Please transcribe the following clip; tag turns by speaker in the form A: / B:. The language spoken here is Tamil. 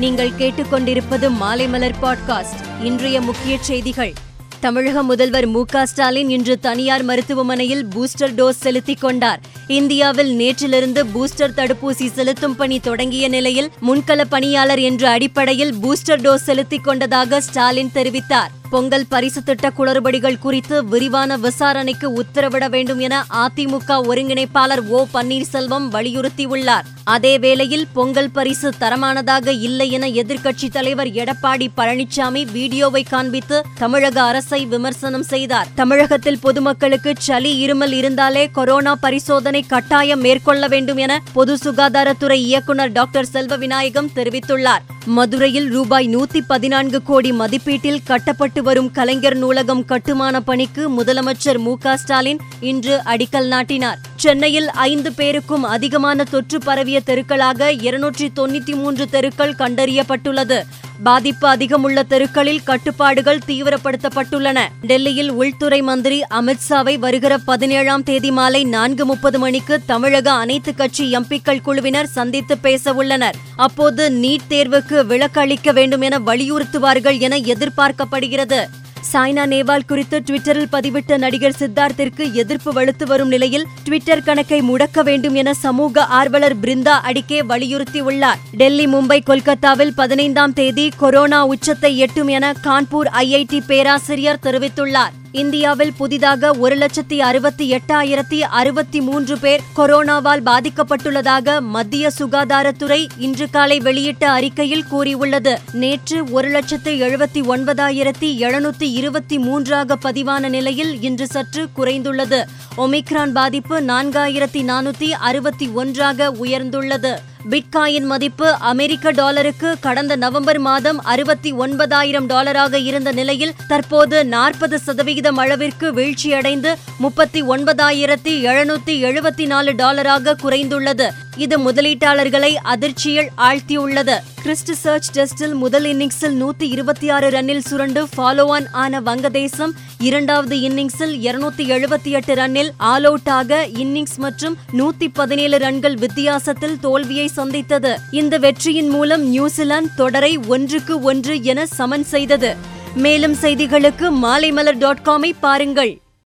A: நீங்கள் கேட்டுக்கொண்டிருப்பது மாலைமலர் பாட்காஸ்ட். இன்றைய முக்கிய செய்திகள். தமிழக முதல்வர் மு க ஸ்டாலின் இன்று தனியார் மருத்துவமனையில் பூஸ்டர் டோஸ் செலுத்திக் கொண்டார். இந்தியாவில் நேற்றிலிருந்து பூஸ்டர் தடுப்பூசி செலுத்தும் பணி தொடங்கிய நிலையில் முன்கள பணியாளர் என்ற அடிப்படையில் பூஸ்டர் டோஸ் செலுத்திக் கொண்டதாக ஸ்டாலின் தெரிவித்தார். பொங்கல் பரிசு திட்ட குளறுபடிகள் குறித்து விரிவான விசாரணைக்கு உத்தரவிட வேண்டும் என அதிமுக ஒருங்கிணைப்பாளர் ஓ பன்னீர்செல்வம் வலியுறுத்தியுள்ளார். அதே வேளையில் பொங்கல் பரிசு தரமானதாக இல்லை என எதிர்க்கட்சித் தலைவர் எடப்பாடி பழனிசாமி வீடியோவை காண்பித்து தமிழக அரசை விமர்சனம் செய்தார். தமிழகத்தில் பொதுமக்களுக்கு சளி இருமல் இருந்தாலே கொரோனா பரிசோதனை கட்டாயம் மேற்கொள்ள வேண்டும் என பொது சுகாதாரத்துறை இயக்குநர் டாக்டர் செல்வ விநாயகம் தெரிவித்துள்ளார். மதுரையில் ரூபாய் நூத்தி பதினான்கு கோடி மதிப்பீட்டில் கட்டப்பட்டு வரும் கலைஞர் நூலகம் கட்டுமான பணிக்கு முதலமைச்சர் மு க ஸ்டாலின் இன்று அடிக்கல் நாட்டினார். சென்னையில் ஐந்து பேருக்கும் அதிகமான தொற்று பரவிய தெருக்களாக இருநூற்றி தொண்ணூத்தி மூன்று தெருக்கள் கண்டறியப்பட்டுள்ளது. பாதிப்பு அதிகமுள்ள தெருக்களில் கட்டுப்பாடுகள் தீவிரப்படுத்தப்பட்டுள்ளன. டெல்லியில் உள்துறை மந்திரி அமித்ஷாவை வருகிற பதினேழாம் தேதி மாலை நான்கு முப்பது மணிக்கு தமிழக அனைத்து கட்சி எம்பிக்கள் குழுவினர் சந்தித்து பேச உள்ளனர் அப்போது நீட் தேர்வுக்கு விலக்கு அளிக்க வேண்டும் என வலியுறுத்துவார்கள் என எதிர்பார்க்கப்படுகிறது. சாய்னா நேவால் குறித்து ட்விட்டரில் பதிவிட்ட நடிகர் சித்தார்த்திற்கு எதிர்ப்பு வலுத்து வரும் நிலையில் ட்விட்டர் கணக்கை முடக்க வேண்டும் என சமூக ஆர்வலர் பிருந்தா அடிக்கே வலியுறுத்தியுள்ளார். டெல்லி மும்பை கொல்கத்தாவில் பதினைந்தாம் தேதி கொரோனா உச்சத்தை எட்டும் என கான்பூர் ஐஐடி பேராசிரியர் தெரிவித்துள்ளார். இந்தியாவில் புதிதாக ஒரு லட்சத்தி அறுபத்தி எட்டாயிரத்தி அறுபத்தி மூன்று பேர் கொரோனாவால் பாதிக்கப்பட்டுள்ளதாக மத்திய சுகாதாரத்துறை இன்று காலை வெளியிட்ட அறிக்கையில் கூறியுள்ளது. நேற்று ஒரு லட்சத்து எழுபத்தி ஒன்பதாயிரத்தி எழுநூத்தி இருபத்தி மூன்றாக பதிவான நிலையில் இன்று சற்று குறைந்துள்ளது. ஒமிக்ரான் பாதிப்பு நான்காயிரத்தி நானூத்தி அறுபத்தி ஒன்றாக உயர்ந்துள்ளது. பிட்காயின் மதிப்பு அமெரிக்க டாலருக்கு கடந்த நவம்பர் மாதம் அறுபத்தி ஒன்பதாயிரம் டாலராக இருந்த நிலையில் தற்போது நாற்பது சதவிகிதம் அளவிற்கு வீழ்ச்சியடைந்து முப்பத்தி ஒன்பதாயிரத்தி எழுநூத்தி எழுபத்தி நாலு டாலராக குறைந்துள்ளது. இது முதலீட்டாளர்களை அதிர்ச்சியில் ஆழ்த்தியுள்ளது. கிறிஸ்ட் சர்ச் டெஸ்டில் முதல் இன்னிங்ஸில் நூத்தி இருபத்தி ஆறு ரன்னில் சுரண்டு ஃபாலோ ஆன் ஆன வங்கதேசம் இரண்டாவது இன்னிங்ஸில் இருநூத்தி எழுபத்தி எட்டு ரன்னில் ஆல் அவுட் ஆக இன்னிங்ஸ் மற்றும் நூத்தி பதினேழு ரன்கள் வித்தியாசத்தில் தோல்வியை சந்தித்தது. இந்த வெற்றியின் மூலம் நியூசிலாந்து தொடரை ஒன்றுக்கு ஒன்று என சமன் செய்தது. மேலும் செய்திகளுக்கு மாலைமலர் டாட் காமை பாருங்கள்.